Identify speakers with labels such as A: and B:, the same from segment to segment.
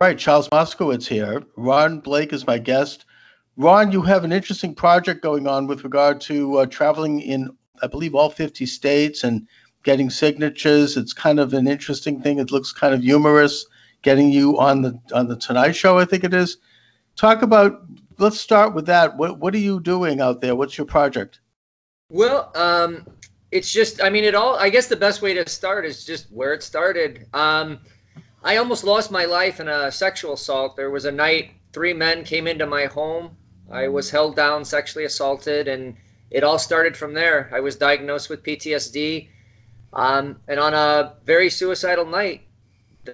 A: right, Charles Moskowitz here. Ron Blake is my guest. Ron, you have an interesting project going on with regard to uh, traveling in, I believe, all 50 states and getting signatures. It's kind of an interesting thing. It looks kind of humorous. Getting you on the on the Tonight Show, I think it is. Talk about. Let's start with that. What what are you doing out there? What's your project?
B: Well, um, it's just. I mean, it all. I guess the best way to start is just where it started. Um, I almost lost my life in a sexual assault. There was a night three men came into my home. I was held down, sexually assaulted, and it all started from there. I was diagnosed with PTSD. Um, and on a very suicidal night,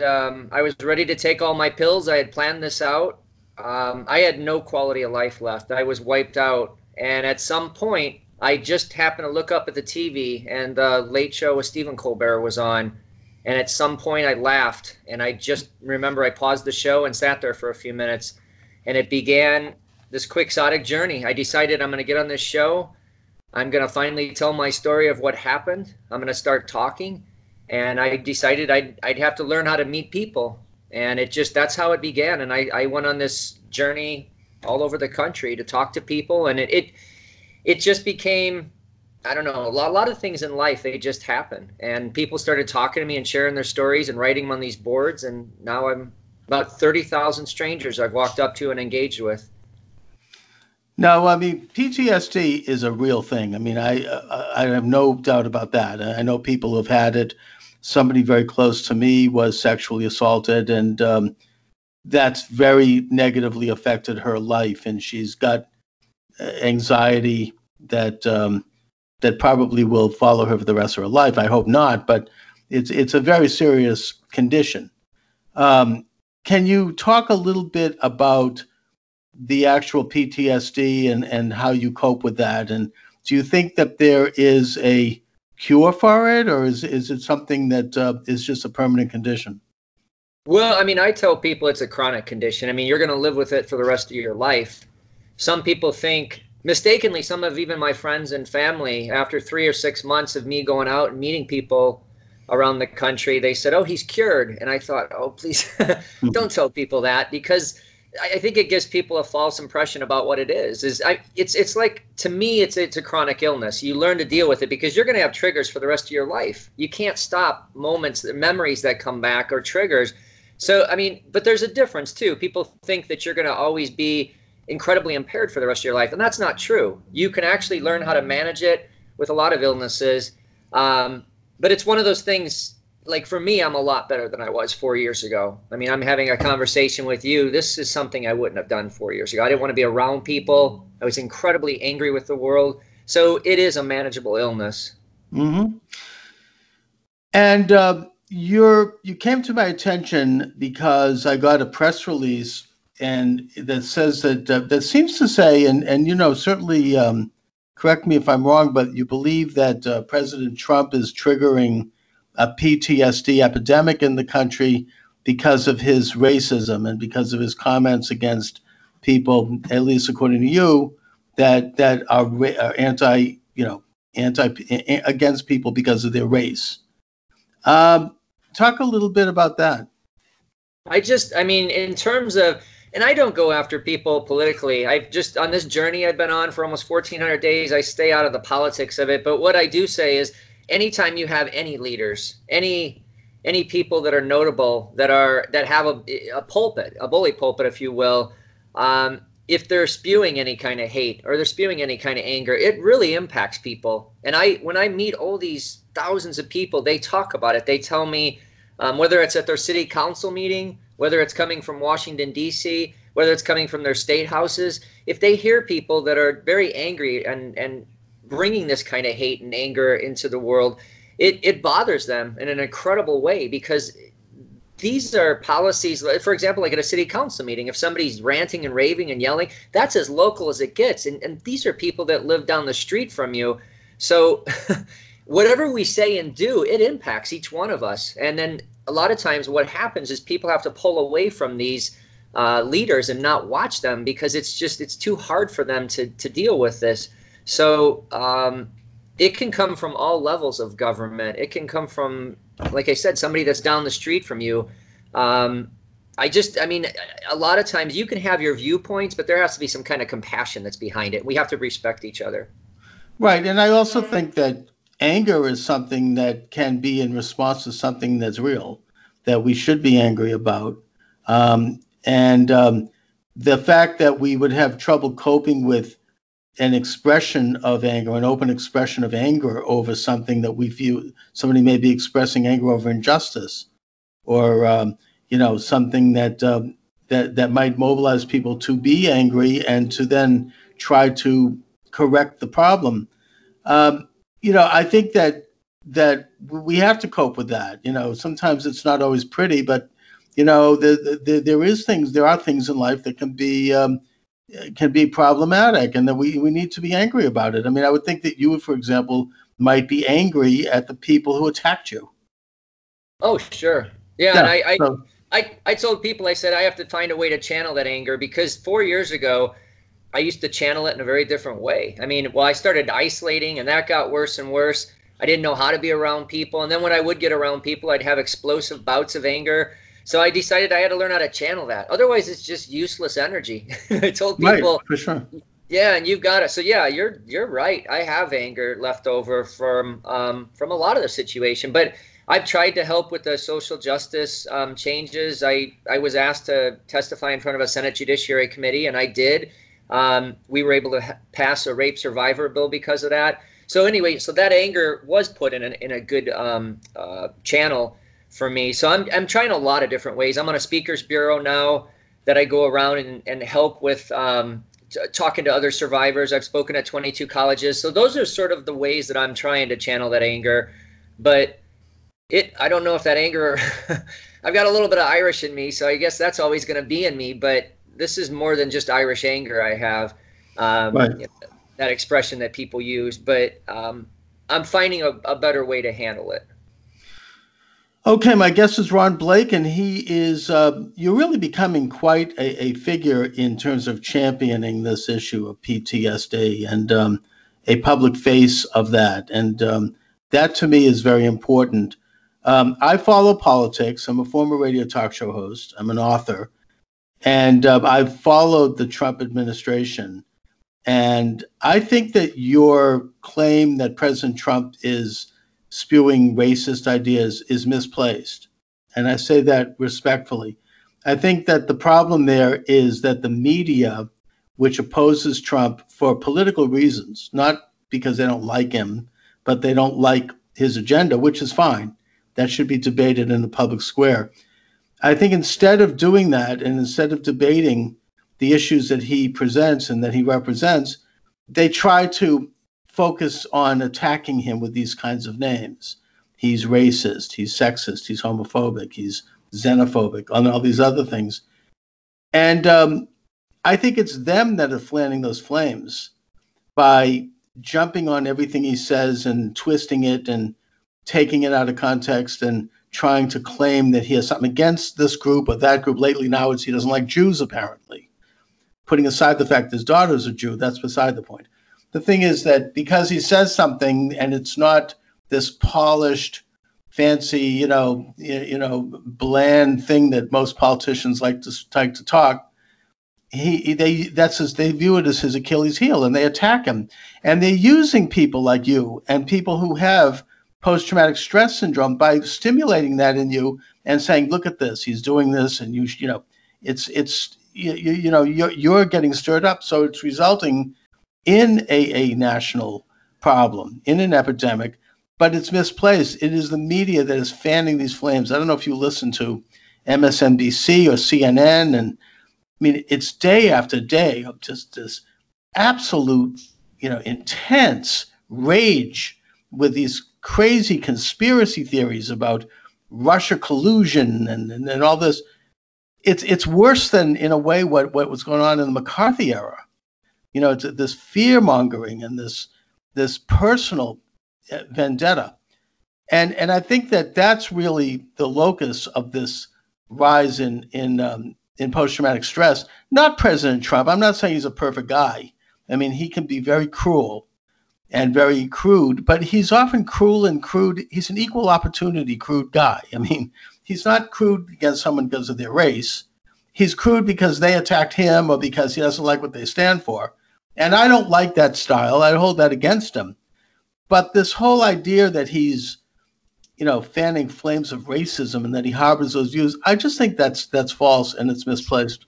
B: um, I was ready to take all my pills. I had planned this out. Um, I had no quality of life left. I was wiped out. And at some point, I just happened to look up at the TV, and the Late Show with Stephen Colbert was on. And at some point, I laughed, and I just remember I paused the show and sat there for a few minutes, and it began this quixotic journey. I decided I'm going to get on this show. I'm going to finally tell my story of what happened. I'm going to start talking, and I decided I'd I'd have to learn how to meet people, and it just that's how it began. And I I went on this journey all over the country to talk to people, and it it, it just became I don't know, a lot, a lot of things in life, they just happen. And people started talking to me and sharing their stories and writing them on these boards. And now I'm about 30,000 strangers I've walked up to and engaged with.
A: No, I mean, PTSD is a real thing. I mean, I, I have no doubt about that. I know people who have had it. Somebody very close to me was sexually assaulted, and um, that's very negatively affected her life. And she's got uh, anxiety that um, that probably will follow her for the rest of her life. I hope not, but it's it's a very serious condition. Um, can you talk a little bit about the actual PTSD and and how you cope with that? And do you think that there is a cure for it, or is is it something that uh, is just a permanent condition?
B: Well, I mean, I tell people it's a chronic condition. I mean, you're going to live with it for the rest of your life. Some people think mistakenly, some of even my friends and family, after three or six months of me going out and meeting people around the country, they said, "Oh, he's cured." And I thought, "Oh, please, hmm. don't tell people that," because I think it gives people a false impression about what it is. Is I, it's it's like to me, it's it's a chronic illness. You learn to deal with it because you're going to have triggers for the rest of your life. You can't stop moments, memories that come back or triggers. So I mean, but there's a difference too. People think that you're going to always be incredibly impaired for the rest of your life. And that's not true. You can actually learn how to manage it with a lot of illnesses. Um, but it's one of those things, like for me, I'm a lot better than I was four years ago. I mean, I'm having a conversation with you. This is something I wouldn't have done four years ago. I didn't want to be around people. I was incredibly angry with the world. So it is a manageable illness.
A: Mm-hmm. And uh, you're you came to my attention because I got a press release and that says that uh, that seems to say, and and you know certainly um, correct me if I'm wrong, but you believe that uh, President Trump is triggering a PTSD epidemic in the country because of his racism and because of his comments against people, at least according to you, that that are, are anti, you know, anti against people because of their race. Um, talk a little bit about that.
B: I just, I mean, in terms of and I don't go after people politically. I've just on this journey I've been on for almost 1400 days, I stay out of the politics of it. But what I do say is anytime you have any leaders, any any people that are notable that are that have a, a pulpit, a bully pulpit, if you will, um, if they're spewing any kind of hate or they're spewing any kind of anger, it really impacts people. And I, when I meet all these thousands of people, they talk about it. They tell me um, whether it's at their city council meeting whether it's coming from Washington, D.C., whether it's coming from their state houses, if they hear people that are very angry and, and bringing this kind of hate and anger into the world, it, it bothers them in an incredible way because these are policies for example like at a city council meeting if somebody's ranting and raving and yelling that's as local as it gets and, and these are people that live down the street from you so whatever we say and do it impacts each one of us and then a lot of times what happens is people have to pull away from these uh, leaders and not watch them because it's just it's too hard for them to to deal with this. So um, it can come from all levels of government. It can come from, like I said, somebody that's down the street from you. Um, I just, I mean, a lot of times you can have your viewpoints, but there has to be some kind of compassion that's behind it. We have to respect each other.
A: Right. And I also think that anger is something that can be in response to something that's real, that we should be angry about. Um, and um, the fact that we would have trouble coping with an expression of anger, an open expression of anger over something that we feel somebody may be expressing anger over injustice, or um, you know something that um, that that might mobilize people to be angry and to then try to correct the problem. Um, you know, I think that that we have to cope with that. You know, sometimes it's not always pretty, but you know, the, the, there is things, there are things in life that can be um, can be problematic, and that we we need to be angry about it. I mean, I would think that you, for example, might be angry at the people who attacked you.
B: Oh, sure, yeah. yeah and I, I, so, I I told people, I said I have to find a way to channel that anger because four years ago. I used to channel it in a very different way. I mean, well, I started isolating, and that got worse and worse. I didn't know how to be around people, and then when I would get around people, I'd have explosive bouts of anger so I decided I had to learn how to channel that. Otherwise, it's just useless energy. I told people,
A: right, for sure.
B: Yeah, and you've got it. So yeah, you're you're right. I have anger left over from um, from a lot of the situation, but I've tried to help with the social justice um, changes. I I was asked to testify in front of a Senate Judiciary Committee, and I did. Um, we were able to ha- pass a rape survivor bill because of that. So anyway, so that anger was put in a, in a good um, uh, channel for me. So I'm I'm trying a lot of different ways. I'm on a speakers bureau now that I go around and, and help with um, t- talking to other survivors. I've spoken at 22 colleges. So those are sort of the ways that I'm trying to channel that anger. But it I don't know if that anger I've got a little bit of Irish in me, so I guess that's always going to be in me. But this is more than just Irish anger. I have um, right. you know, that expression that people use, but um, I'm finding a, a better way to handle it.
A: Okay, my guest is Ron Blake, and he is, uh, you're really becoming quite a, a, figure in terms of championing this issue of PTSD and um, a public face of that. And um, that to me is very important. Um, I follow politics. I'm a former radio talk show host, I'm an author, and uh, I've followed the Trump administration. And I think that your claim that President Trump is spewing racist ideas is misplaced. And I say that respectfully. I think that the problem there is that the media, which opposes Trump for political reasons, not because they don't like him, but they don't like his agenda, which is fine. That should be debated in the public square. I think instead of doing that and instead of debating the issues that he presents and that he represents, they try to focus on attacking him with these kinds of names. He's racist, he's sexist, he's homophobic, he's xenophobic, and all these other things. And um, I think it's them that are fanning those flames by jumping on everything he says and twisting it and taking it out of context and trying to claim that he has something against this group or that group. Lately, now it's he doesn't like Jews, apparently. Putting aside the fact his daughter's a Jew, that's beside the point the thing is that because he says something and it's not this polished fancy you know you know bland thing that most politicians like to like to talk he they that's his they view it as his achilles heel and they attack him and they're using people like you and people who have post-traumatic stress syndrome by stimulating that in you and saying look at this he's doing this and you you know it's it's you, you know you're, you're getting stirred up so it's resulting in a, a national problem, in an epidemic, but it's misplaced. It is the media that is fanning these flames. I don't know if you listen to MSNBC or CNN, and I mean, it's day after day of just this absolute, you know, intense rage with these crazy conspiracy theories about Russia collusion and, and, and all this. It's it's worse than in a way what, what was going on in the McCarthy era you know, it's this fear mongering and this this personal uh, vendetta, and and I think that that's really the locus of this rise in in um, in post traumatic stress. Not President Trump. I'm not saying he's a perfect guy. I mean, he can be very cruel and very crude, but he's often cruel and crude. He's an equal opportunity crude guy. I mean, he's not crude against someone because of their race. He's crude because they attacked him or because he doesn't like what they stand for. And I don't like that style. I hold that against him. But this whole idea that he's, you know, fanning flames of racism and that he harbors those views, I just think that's that's false and it's misplaced.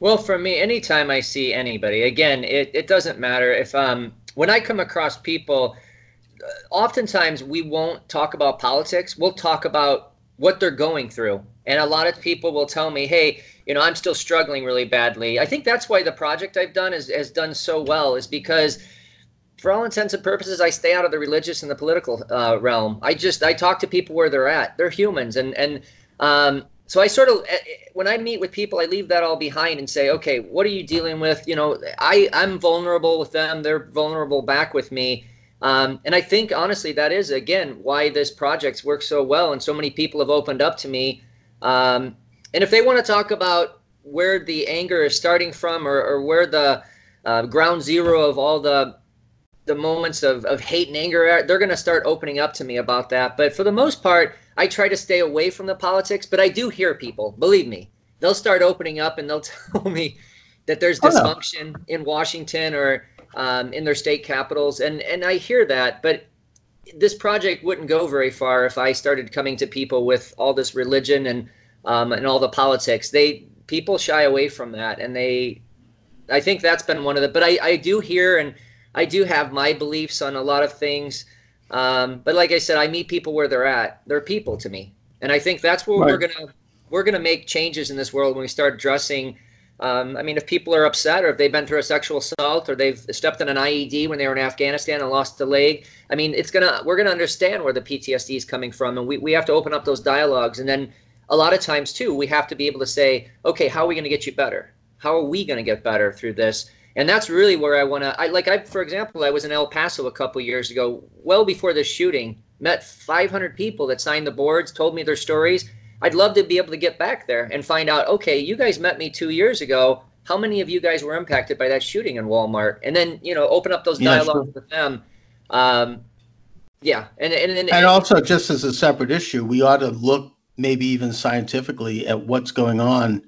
B: Well, for me, anytime I see anybody, again, it, it doesn't matter if um when I come across people, uh, oftentimes we won't talk about politics. We'll talk about what they're going through. And a lot of people will tell me, hey, you know, I'm still struggling really badly. I think that's why the project I've done is, has done so well, is because for all intents and purposes, I stay out of the religious and the political uh, realm. I just I talk to people where they're at. They're humans, and and um, so I sort of eh, eh, when I meet with people, I leave that all behind and say, okay, what are you dealing with? You know, I I'm vulnerable with them. They're vulnerable back with me. Um, and I think honestly, that is again why this project's worked so well, and so many people have opened up to me. Um, and if they want to talk about where the anger is starting from, or, or where the uh, ground zero of all the the moments of, of hate and anger they're going to start opening up to me about that. But for the most part i try to stay away from the politics but i do hear people believe me they'll start opening up and they'll tell me that there's dysfunction oh, in washington or um, in their state capitals and and i hear that but this project wouldn't go very far if i started coming to people with all this religion and um, and all the politics. They people shy away from that and they i think that's been one of the but i i do hear and I do have my beliefs on a lot of things. Um, but like I said, I meet people where they're at. They're people to me, and I think that's where right. we're gonna we're gonna make changes in this world when we start addressing. Um, I mean, if people are upset, or if they've been through a sexual assault, or they've stepped on an IED when they were in Afghanistan and lost a leg, I mean, it's gonna we're gonna understand where the PTSD is coming from, and we we have to open up those dialogues, and then a lot of times too, we have to be able to say, okay, how are we going to get you better? How are we going to get better through this? And that's really where I want to. I like I for example, I was in El Paso a couple years ago, well before the shooting. Met 500 people that signed the boards, told me their stories. I'd love to be able to get back there and find out. Okay, you guys met me two years ago. How many of you guys were impacted by that shooting in Walmart? And then you know, open up those dialogues yeah, with them. Um, yeah, and and and,
A: and also just as a separate issue, we ought to look maybe even scientifically at what's going on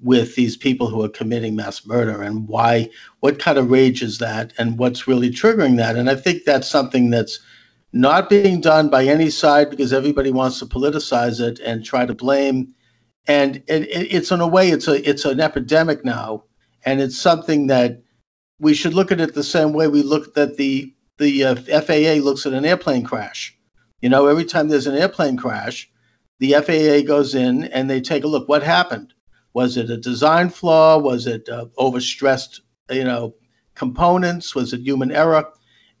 A: with these people who are committing mass murder and why what kind of rage is that and what's really triggering that? And i think that's something that's not being done by any side because everybody wants to politicize it and try to blame. And it, it's in a way it's a it's an epidemic now. And it's something that we should look at it the same way we look at the the uh, FAA looks at an airplane crash. You know every time there's an airplane crash the FAA goes in and they take a look. What happened was it a design flaw? Was it uh, overstressed, you know, components? Was it human error?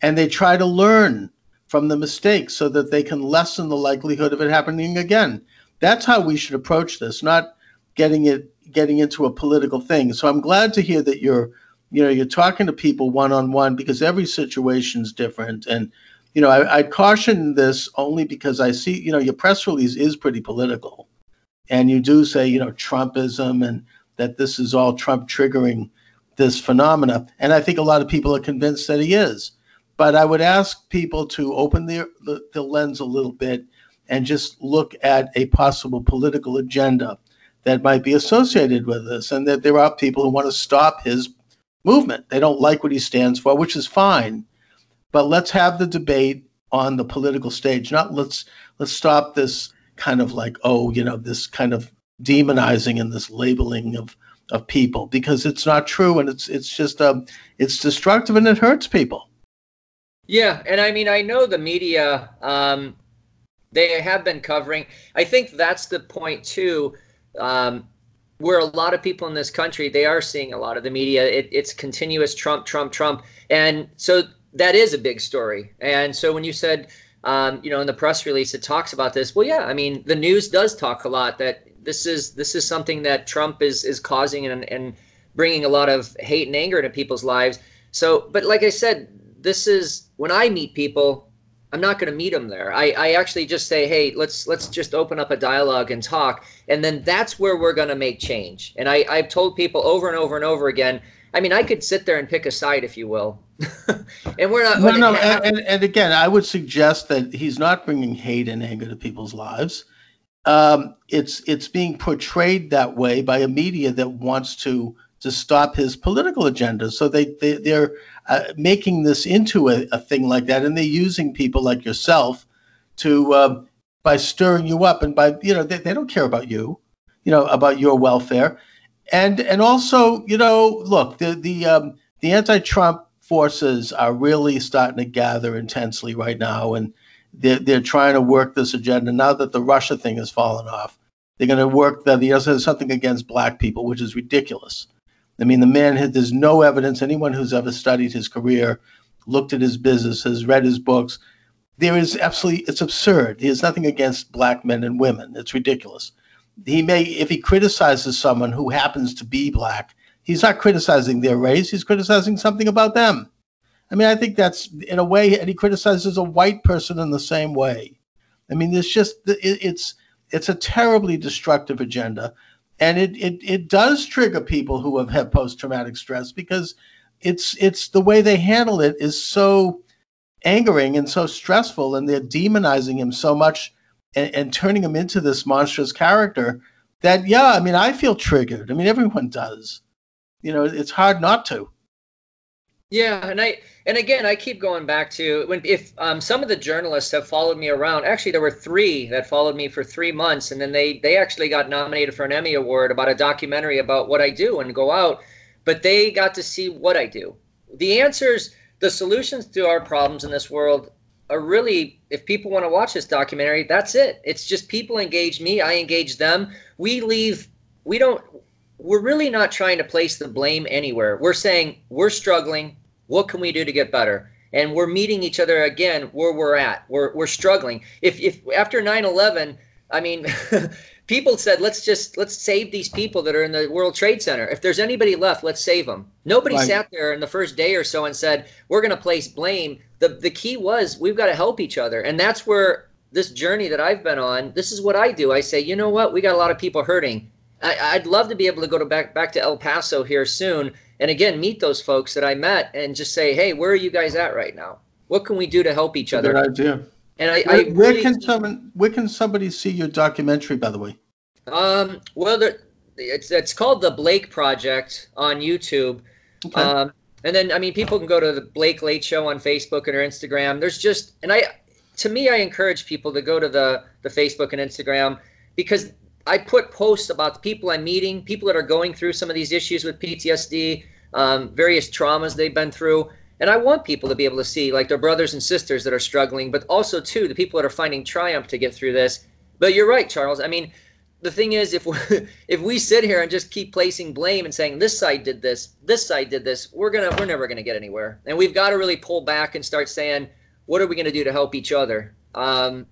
A: And they try to learn from the mistakes so that they can lessen the likelihood of it happening again. That's how we should approach this, not getting it getting into a political thing. So I'm glad to hear that you're you know you're talking to people one on one because every situation is different and you know I, I caution this only because I see you know your press release is pretty political and you do say, you know, Trumpism and that this is all Trump triggering this phenomena. And I think a lot of people are convinced that he is. But I would ask people to open the, the, the lens a little bit and just look at a possible political agenda that might be associated with this, and that there are people who want to stop his movement. They don't like what he stands for, which is fine. But let's have the debate on the political stage. Not let's let's stop this kind of like, oh, you know, this kind of demonizing and this labeling of of people because it's not true and it's it's just um it's destructive and it hurts people.
B: Yeah, and I mean I know the media um they have been covering. I think that's the point too. Um, where a lot of people in this country they are seeing a lot of the media it, it's continuous trump trump trump and so that is a big story and so when you said um, you know, in the press release, it talks about this. Well, yeah, I mean, the news does talk a lot that this is this is something that Trump is is causing and and bringing a lot of hate and anger into people's lives. So, but like I said, this is when I meet people, I'm not going to meet them there. I, I actually just say, hey, let's let's just open up a dialogue and talk, and then that's where we're going to make change. And I, I've told people over and over and over again. I mean, I could sit there and pick a side, if you will, and we're not.
A: No, no, and, and, and again, I would suggest that he's not bringing hate and anger to people's lives. um, it's it's being portrayed that way by a media that wants to to stop his political agenda. So they, they they're uh, making this into a, a, thing like that, and they're using people like yourself to uh, by stirring you up and by you know they, they don't care about you, you know about your welfare, and and also you know look the the um, the anti-Trump forces are really starting to gather intensely right now, and they're, they're trying to work this agenda now that the Russia thing has fallen off. They're going to work that he has something against black people, which is ridiculous. I mean, the man had, there's no evidence. Anyone who's ever studied his career, looked at his business, has read his books, there is absolutely, it's absurd. He has nothing against black men and women. It's ridiculous. He may, if he criticizes someone who happens to be black, he's not criticizing their race, he's criticizing something about them. I mean, I think that's in a way, and he criticizes a white person in the same way. I mean, it's just it's it's a terribly destructive agenda, and it it it does trigger people who have had post traumatic stress because it's it's the way they handle it is so angering and so stressful, and they're demonizing him so much and, and turning him into this monstrous character that yeah, I mean, I feel triggered. I mean, everyone does. You know, it's hard not to.
B: Yeah, and I and again I keep going back to when if um, some of the journalists have followed me around. Actually, there were three that followed me for three months, and then they they actually got nominated for an Emmy award about a documentary about what I do and go out. But they got to see what I do. The answers, the solutions to our problems in this world are really if people want to watch this documentary, that's it. It's just people engage me, I engage them. We leave. We don't we're really not trying to place the blame anywhere. We're saying we're struggling. What can we do to get better? And we're meeting each other again where we're at. We're, we're struggling. If, if after 9 11, I mean, people said, let's just let's save these people that are in the World Trade Center. If there's anybody left, let's save them. Nobody right. sat there in the first day or so and said, we're going to place blame. The, the key was we've got to help each other. And that's where this journey that I've been on, this is what I do. I say, you know what? We got a lot of people hurting I, would love to be able to go to back back to El Paso here soon, and again meet those folks that I met and just say, hey, where are you guys at right now? What can we do to help each other?
A: Good idea.
B: And I,
A: where,
B: I
A: where can someone where can somebody see your documentary? By the way.
B: Um. Well, there, it's it's called the Blake Project on YouTube. Okay. Um. And then I mean, people can go to the Blake Late Show on Facebook and or Instagram. There's just and I, to me, I encourage people to go to the the Facebook and Instagram because I put posts about the people I'm meeting, people that are going through some of these issues with PTSD, um, various traumas they've been through. And I want people to be able to see like their brothers and sisters that are struggling, but also too the people that are finding triumph to get through this. But you're right, Charles. I mean, the thing is, if we if we sit here and just keep placing blame and saying this side did this, this side did this, we're gonna we're never gonna get anywhere. And we've got to really pull back and start saying, what are we gonna do to help each other? Um,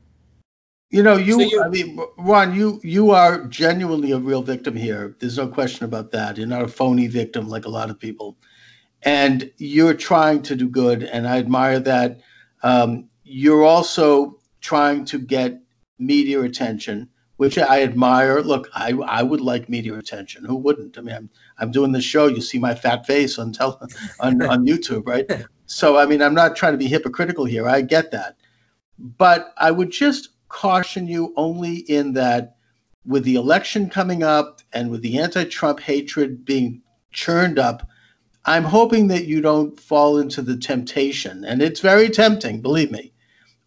A: you know, you. So I mean, Ron, you you are genuinely a real victim here. There's no question about that. You're not a phony victim like a lot of people, and you're trying to do good, and I admire that. Um, you're also trying to get media attention, which I admire. Look, I I would like media attention. Who wouldn't? I mean, I'm I'm doing this show. You see my fat face on tele, on on YouTube, right? So I mean, I'm not trying to be hypocritical here. I get that, but I would just caution you only in that with the election coming up and with the anti Trump hatred being churned up, I'm hoping that you don't fall into the temptation, and it's very tempting, believe me,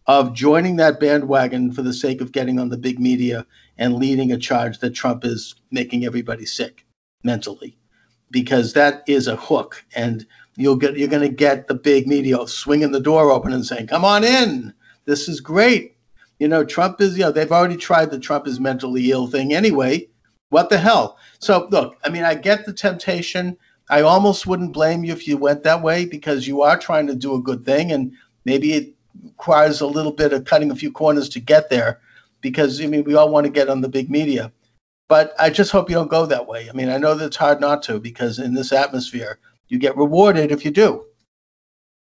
A: of joining that bandwagon for the sake of getting on the big media and leading a charge that Trump is making everybody sick mentally, because that is a hook, and you'll get you're going to get the big media swinging the door open and saying, "Come on in, this is great." You know, Trump is, you know, they've already tried the Trump is mentally ill thing anyway. What the hell? So, look, I mean, I get the temptation. I almost wouldn't blame you if you went that way because you are trying to do a good thing and maybe it requires a little bit of cutting a few corners to get there because, I mean, we all want to get on the big media. But I just hope you don't go that way. I mean, I know that it's hard not to because in this atmosphere, you get rewarded if you do.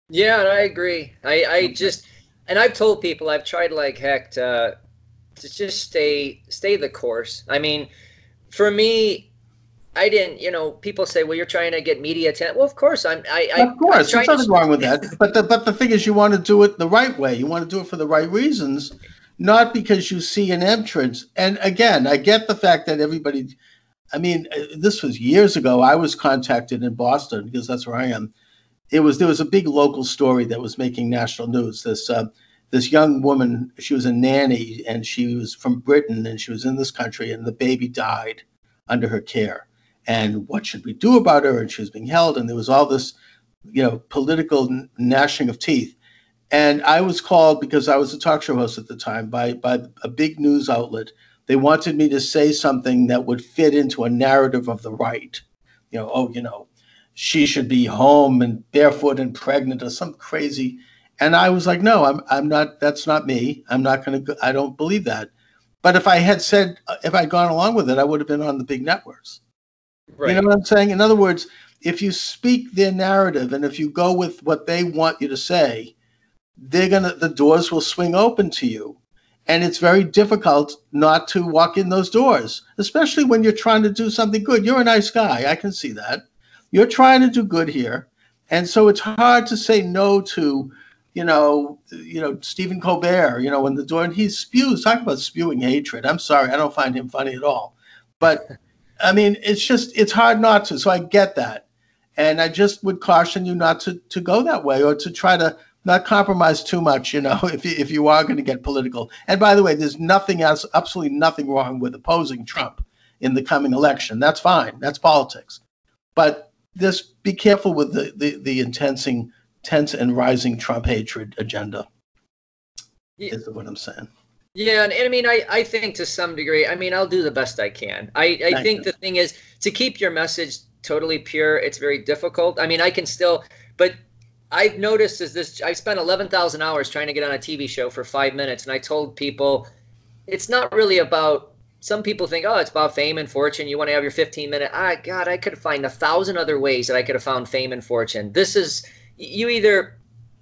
B: Yeah, I agree. I, I just and I've told people I've tried like heck to to just stay stay the course. I mean, for me, I didn't. You know, people say, "Well, you're trying to get media attention." Well, of course, I'm. I, I
A: of course, there's nothing wrong with that. But the but the thing is, you want to do it the right way. You want to do it for the right reasons. not because you see an entrance. And again, I get the fact that everybody, I mean, uh, this was years ago. I was contacted in Boston because that's where I am. It was there was a big local story that was making national news. This uh, this young woman, she was a nanny and she was from Britain and she was in this country and the baby died under her care. And what should we do about her? And she was being held, and there was all this, you know, political gnashing of teeth. And I was called because I was a talk show host at the time by by a big news outlet. They wanted me to say something that would fit into a narrative of the right. You know, oh, you know, she should be home and barefoot and pregnant or some crazy. And I was like, no, I'm I'm not. That's not me. I'm not going to. I don't believe that. But if I had said, if I'd gone along with it, I would have been on the big networks. Right. You know what I'm saying? In other words, if you speak their narrative and if you go with what they want you to say, they're gonna the doors will swing open to you. And it's very difficult not to walk in those doors, especially when you're trying to do something good. You're a nice guy. I can see that. You're trying to do good here. And so it's hard to say no to, you know, you know, Stephen Colbert, you know, when the door and he spews, talk about spewing hatred. I'm sorry, I don't find him funny at all. But I mean, it's just it's hard not to. So I get that, and I just would caution you not to to go that way or to try to not compromise too much. You know, if you, if you are going to get political. And by the way, there's nothing else, absolutely nothing wrong with opposing Trump in the coming election. That's fine. That's politics. But just be careful with the the, the intensing, tense and rising Trump hatred agenda. Yeah. Is what I'm saying.
B: Yeah, and, and, I mean, I, I think to some degree, I mean, I'll do the best I can. I, I think you. the thing is to keep your message totally pure. It's very difficult. I mean, I can still, but I've noticed is this. I spent eleven thousand hours trying to get on a TV show for five minutes, and I told people, it's not really about. Some people think, oh, it's about fame and fortune. You want to have your fifteen minute. Ah, God, I could find a thousand other ways that I could have found fame and fortune. This is you either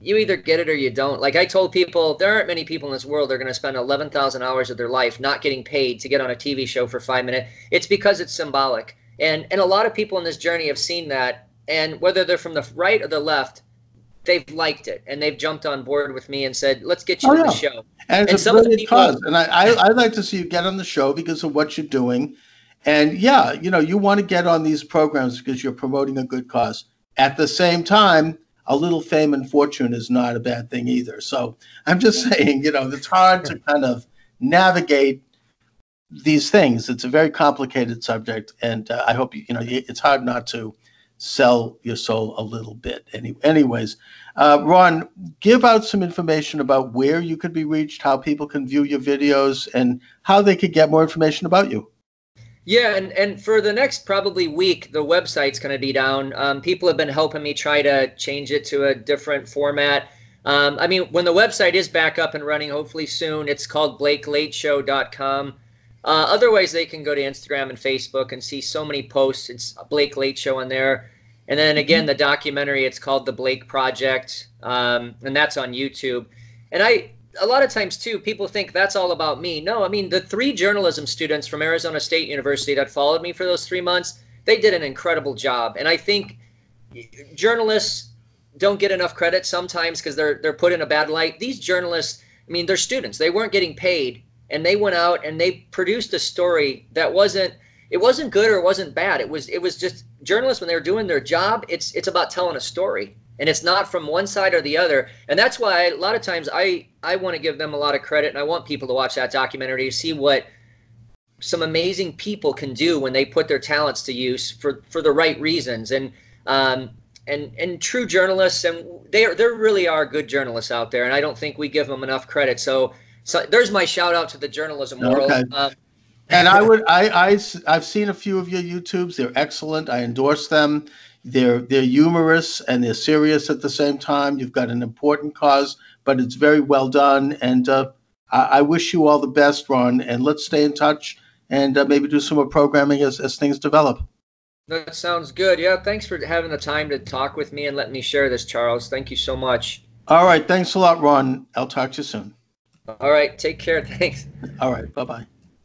B: you either get it or you don't. Like I told people, there aren't many people in this world that are going to spend 11,000 hours of their life not getting paid to get on a TV show for five minutes. It's because it's symbolic. And, and a lot of people in this journey have seen that. And whether they're from the right or the left, they've liked it and they've jumped on board with me and said, let's get you oh, on the show.
A: And it's and a brilliant people, cause. And I, I, I'd like to see you get on the show because of what you're doing. And yeah, you know, you want to get on these programs because you're promoting a good cause. At the same time, a little fame and fortune is not a bad thing either. So I'm just saying, you know, it's hard to kind of navigate these things. It's a very complicated subject, and uh, I hope you, you know it's hard not to sell your soul a little bit. Any, anyways, uh, Ron, give out some information about where you could be reached, how people can view your videos, and how they could get more information about you.
B: Yeah, and, and for the next probably week, the website's going to be down. Um, people have been helping me try to change it to a different format. Um, I mean, when the website is back up and running, hopefully soon, it's called BlakeLateShow.com. Uh, otherwise, they can go to Instagram and Facebook and see so many posts. It's Blake Late Show on there. And then again, mm-hmm. the documentary, it's called The Blake Project, um, and that's on YouTube. And I, a lot of times too people think that's all about me. No i mean the three journalism students from arizona state university that followed me for those three months they did an incredible job. And i think journalists don't get enough credit sometimes because they're they're put in a bad light. These journalists i mean they're students. They weren't getting paid and they went out and they produced a story that wasn't it wasn't good or it wasn't bad. It was it was just journalists when they were doing their job it's it's about telling a story and it's not from one side or the other. And that's why a lot of times i i want to give them a lot of credit and i want people to watch that documentary to see what some amazing people can do when they put their talents to use for for the right reasons. And um and and true journalists and they are there really are good journalists out there and i don't think we give them enough credit. So so there's my shout out to the journalism world. Okay. um,
A: and i would I, I i've seen a few of your youtubes. They're excellent. I endorse them they're they're humorous and they're serious at the same time. You've got an important cause, but it's very well done. And uh, I, I, wish you all the best, Ron. And let's stay in touch and uh, maybe do some more programming as, as things develop.
B: That sounds good. Yeah, thanks for having the time to talk with me and let me share this, Charles. Thank you so much.
A: All right. Thanks a lot, Ron. I'll talk to you soon.
B: All right. Take care. Thanks.
A: All right. Bye bye.